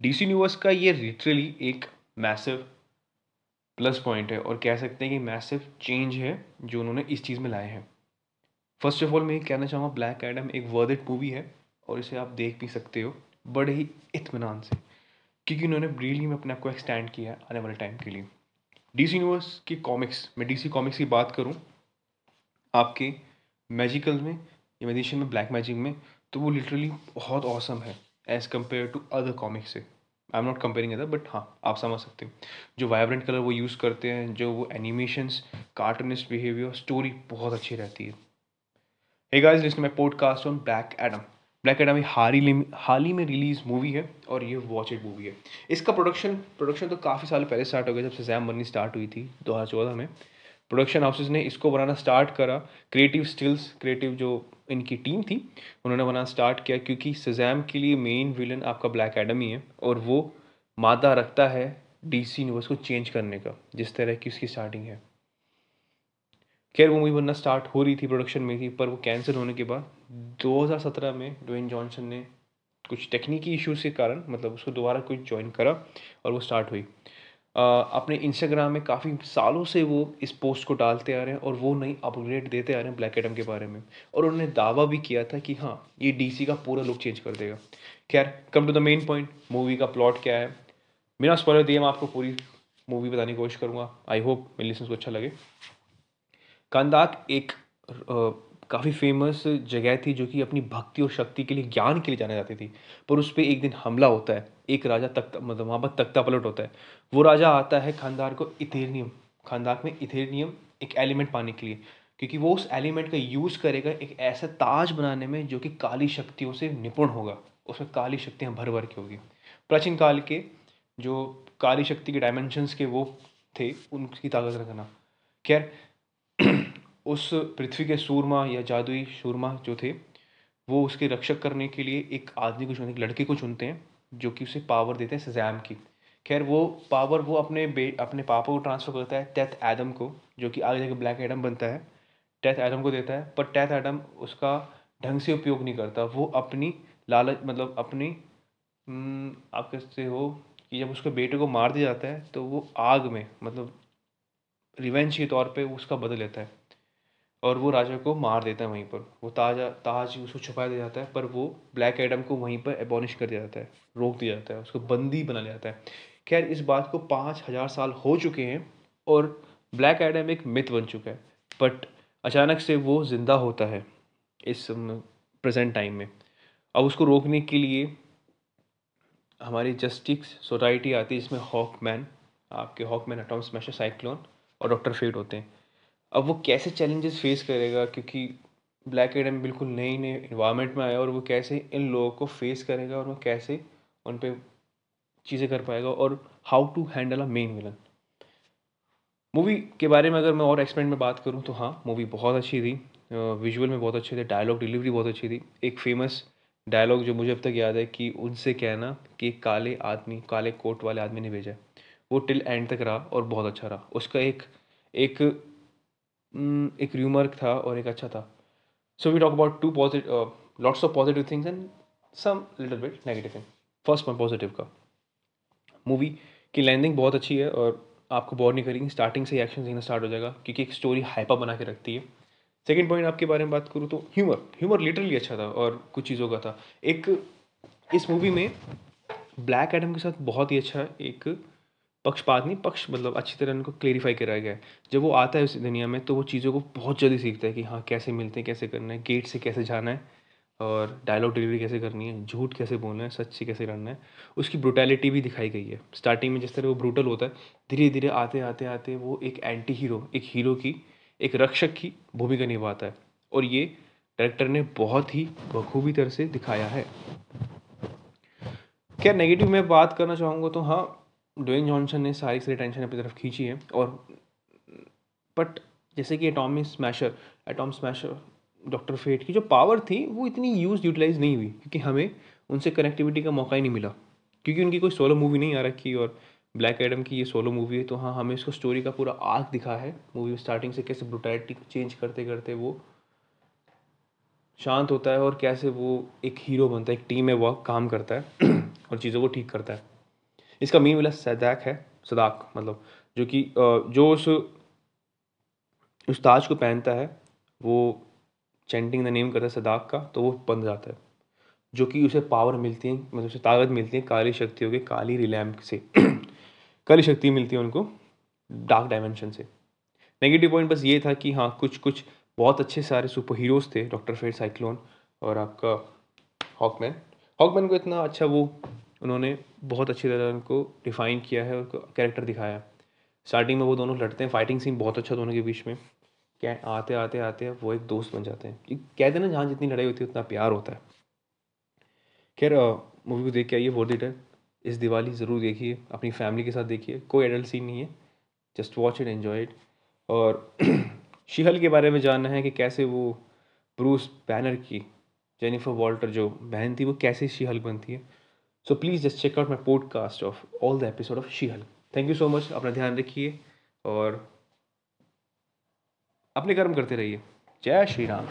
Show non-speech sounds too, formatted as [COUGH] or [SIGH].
DC universe का ये literally एक मैसिव प्लस पॉइंट है और कह सकते हैं कि मैसिव चेंज है जो उन्होंने इस चीज़ में लाए हैं। फ़र्स्ट ऑफ़ ऑल मैं ये कहना चाहूँगा ब्लैक एडम एक वर्दिट मूवी है और इसे आप देख भी सकते हो, बड़े ही इतमान से, क्योंकि उन्होंने रियली में अपने आप को एक्सटेंड किया है आने वाले टाइम के लिए। डीसी यूनिवर्स की कॉमिक्स मैं डीसी कॉमिक्स की बात करूँ, आपके मैजिकल में या मैजिशियन में ब्लैक मैजिक में तो वो लिटरली बहुत औसम है। As compare to other comics से। I am not comparing other but हाँ आप समझ सकते हैं। जो वाइब्रेंट कलर वो यूज़ करते हैं, जो वो एनिमेशंस कार्टूनिस्ट बिहेवियर स्टोरी बहुत अच्छी रहती है। Hey guys list my podcast on Black Adam Black Adam हाल ही हाल ही में रिलीज़ मूवी है और ये वॉच इट मूवी है। इसका प्रोडक्शन प्रोडक्शन तो काफ़ी साल पहले स्टार्ट हो गया, जब से सैम बननी स्टार्ट हुई थी 2014 में। प्रोडक्शन हाउसेज ने इसको बनाना स्टार्ट करा। क्रिएटिव स्टिल्स क्रिएटिव जो इनकी टीम थी, उन्होंने बनाना स्टार्ट किया क्योंकि सजैम के लिए मेन विलन आपका ब्लैक एडम ही है और वो मादा रखता है डीसी यूनिवर्स को चेंज करने का, जिस तरह की उसकी स्टार्टिंग है। खैर, वो मूवी बनना स्टार्ट हो रही थी प्रोडक्शन में थी पर वो कैंसिल होने के बाद 2017 में ड्वेन जॉनसन ने कुछ टेक्निकी इश्यूज़ के कारण मतलब उसको दोबारा कुछ ज्वाइन करा और वो स्टार्ट हुई। अपने इंस्टाग्राम में काफ़ी सालों से वो इस पोस्ट को डालते आ रहे हैं और वो नई अपग्रेड देते आ रहे हैं ब्लैक एडम के बारे में। और उन्होंने दावा भी किया था कि हाँ ये डीसी का पूरा लुक चेंज कर देगा। खैर come to the main point movie का प्लॉट क्या है? बिना स्पॉइलर दिए मैं आपको पूरी मूवी बताने की कोशिश करूँगा। आई होप मेरे लिसनस को अच्छा लगे। कंदाक एक काफ़ी फ़ेमस जगह थी जो कि अपनी भक्ति और शक्ति के लिए ज्ञान के लिए जाना जाती थी। पर उस पर एक दिन हमला होता है। एक राजा तख्ता मतलब वहाँ पर तख्ता पलट होता है। वो राजा आता है खानदार को इथेनियम खानदार में इथेनियम एक एलिमेंट पाने के लिए। क्योंकि वो उस एलिमेंट का यूज़ करेगा एक ऐसा ताज बनाने में जो कि काली शक्तियों से निपुण होगा। उसमें काली शक्तियाँ भर भर की होगी। प्राचीन काल के जो काली शक्ति के डायमेंशंस के वो थे, उनकी ताकत रखना। खैर, [CLEARS THROAT] उस पृथ्वी के सूरमा या जादुई सूरमा जो थे, वो उसके रक्षक करने के लिए एक आदमी को चुनते एक लड़के को चुनते हैं। जो कि उसे पावर देते हैं सजैम की। खैर वो पावर वो अपने बे अपने पापा को ट्रांसफ़र करता है टेथ एडम को जो कि आगे जाके ब्लैक एडम बनता है। टेथ एडम को देता है पर टेथ एडम उसका ढंग से उपयोग नहीं करता। वो अपनी लालच मतलब अपनी हम्म, आप कैसे हो कि जब उसके बेटे को मार दिया जाता है तो वो आग में मतलब रिवेंज के तौर पे उसका बदल लेता है। और वो राजा को मार देता है वहीं पर। वो ताज़ा, ताज उसको छुपा दिया जाता है, पर वो ब्लैक एडम को वहीं पर एबॉनिश कर दिया जाता है, रोक दिया जाता है, उसको बंदी बना लिया जाता है। खैर, इस बात को पाँच हज़ार साल हो चुके हैं और ब्लैक एडम एक मिथ बन चुका है बट अचानक से वो ज़िंदा होता है इस प्रेजेंट टाइम में। अब उसको रोकने के लिए हमारी जस्टिस सोसाइटी आती है, जिसमें हॉकमैन आपके हॉकमैन अटॉम स्मैशर साइक्लोन और डॉक्टर फेट होते हैं। अब वो कैसे चैलेंजेस फेस करेगा? क्योंकि ब्लैक एडम बिल्कुल नई नए इन्वायरमेंट में आया और वो कैसे इन लोगों को फेस करेगा और वो कैसे उन पर चीज़ें कर पाएगा और how to handle a main villain movie के बारे में अगर मैं और एक्सपेंड में बात करूँ तो हाँ मूवी बहुत अच्छी थी। विजुअल में बहुत अच्छे थे डायलॉग डिलीवरी बहुत अच्छी थी। एक फ़ेमस डायलॉग जो मुझे अब तक याद है कि उनसे कहना कि काले आदमी, काले कोट वाले आदमी ने भेजा। वो टिल एंड तक रहा और बहुत अच्छा रहा। उसका एक एक एक र्यूमर था और एक अच्छा था। So we talk about two positive lots of positive things and some little bit negative thing first point positive का। मूवी की लैंडिंग बहुत अच्छी है और आपको बोर नहीं करेंगे। स्टार्टिंग से ही एक्शन सीखना स्टार्ट हो जाएगा, क्योंकि एक स्टोरी हाइपा बना के रखती है। सेकेंड पॉइंट आपके बारे में बात करूँ तो ह्यूमर ह्यूमर लिटरली अच्छा था और कुछ चीज़ों का था। एक, इस मूवी में ब्लैक एडम के साथ बहुत ही अच्छा एक पक्षपात नहीं, पक्ष मतलब अच्छी तरह उनको क्लेरिफाई कराया गया है। जब वो आता है उस दुनिया में तो वो चीज़ों को बहुत जल्दी सीखता है कि हाँ कैसे मिलते हैं, कैसे करना है गेट से कैसे जाना है और डायलॉग डिलीवरी कैसे करनी है, झूठ कैसे बोलना है सच से कैसे करना है, उसकी ब्रुटैलिटी भी दिखाई गई है। स्टार्टिंग में जिस तरह वो ब्रूटल होता है धीरे धीरे आते आते आते वो एक एंटी हीरो एक हीरो की, एक रक्षक की भूमिका निभाता है। और ये डायरेक्टर ने बहुत ही बखूबी तरह से दिखाया है। क्या नेगेटिव में बात करना चाहूँगा तो हाँ ड्वेन जॉनसन ने सारी सारी टेंशन अपनी तरफ़ खींची है और बट जैसे कि atomic smasher Atom Smasher doctor Fate की जो पावर थी, वो इतनी यूज़ यूटिलाइज नहीं हुई क्योंकि हमें उनसे कनेक्टिविटी का मौका ही नहीं मिला। क्योंकि उनकी कोई सोलो मूवी नहीं आ रखी और ब्लैक एडम की ये सोलो मूवी है तो हाँ हमें इसको स्टोरी का पूरा आर्क दिखा है। मूवी में स्टार्टिंग से कैसे ब्रुटैलिटी चेंज करते करते वो शांत होता है और कैसे वो एक हीरो बनता है, एक टीम में वो काम करता है और चीज़ों को ठीक करता है। इसका मेन वाला सदाक है, सदाक मतलब जो कि जो उस उस ताज को पहनता है, वो चैंटिंग द नेम करता है सदाक का तो वो बन जाता है। जो कि उसे पावर मिलती है मतलब उसे ताकत मिलती है काली शक्तियों के, काली रिलैम्प से। [CLEARS THROAT] काली शक्ति मिलती है उनको डार्क डायमेंशन से। नेगेटिव पॉइंट बस ये था कि हाँ कुछ कुछ बहुत अच्छे सारे सुपर हीरोज़ थे डॉक्टर फेट साइक्लोन और आपका हॉकमैन हॉकमैन को इतना अच्छा वो उन्होंने बहुत अच्छी तरह उनको डिफ़ाइन किया है, उनको कैरेक्टर दिखाया। स्टार्टिंग में वो दोनों लड़ते हैं फाइटिंग सीन बहुत अच्छा दोनों के बीच में। क्या आते आते आते वो एक दोस्त बन जाते हैं। कहते हैं ना, जहाँ जितनी लड़ाई होती है, उतना प्यार होता है। खैर मूवी को देख के आइए इट है इस दिवाली ज़रूर देखिए, अपनी फैमिली के साथ देखिए। कोई एडल्ट सीन नहीं है just watch it enjoy it और [CLEARS THROAT] शीहल के बारे में जानना है कि कैसे वो ब्रूस बैनर की जेनिफर वॉल्टर जो बहन थी, वो कैसे शीहल बनती है। So please just check out my podcast of all the episode of She Hulk thank you so much अपना ध्यान रखिए और अपने कर्म करते रहिए जय श्री राम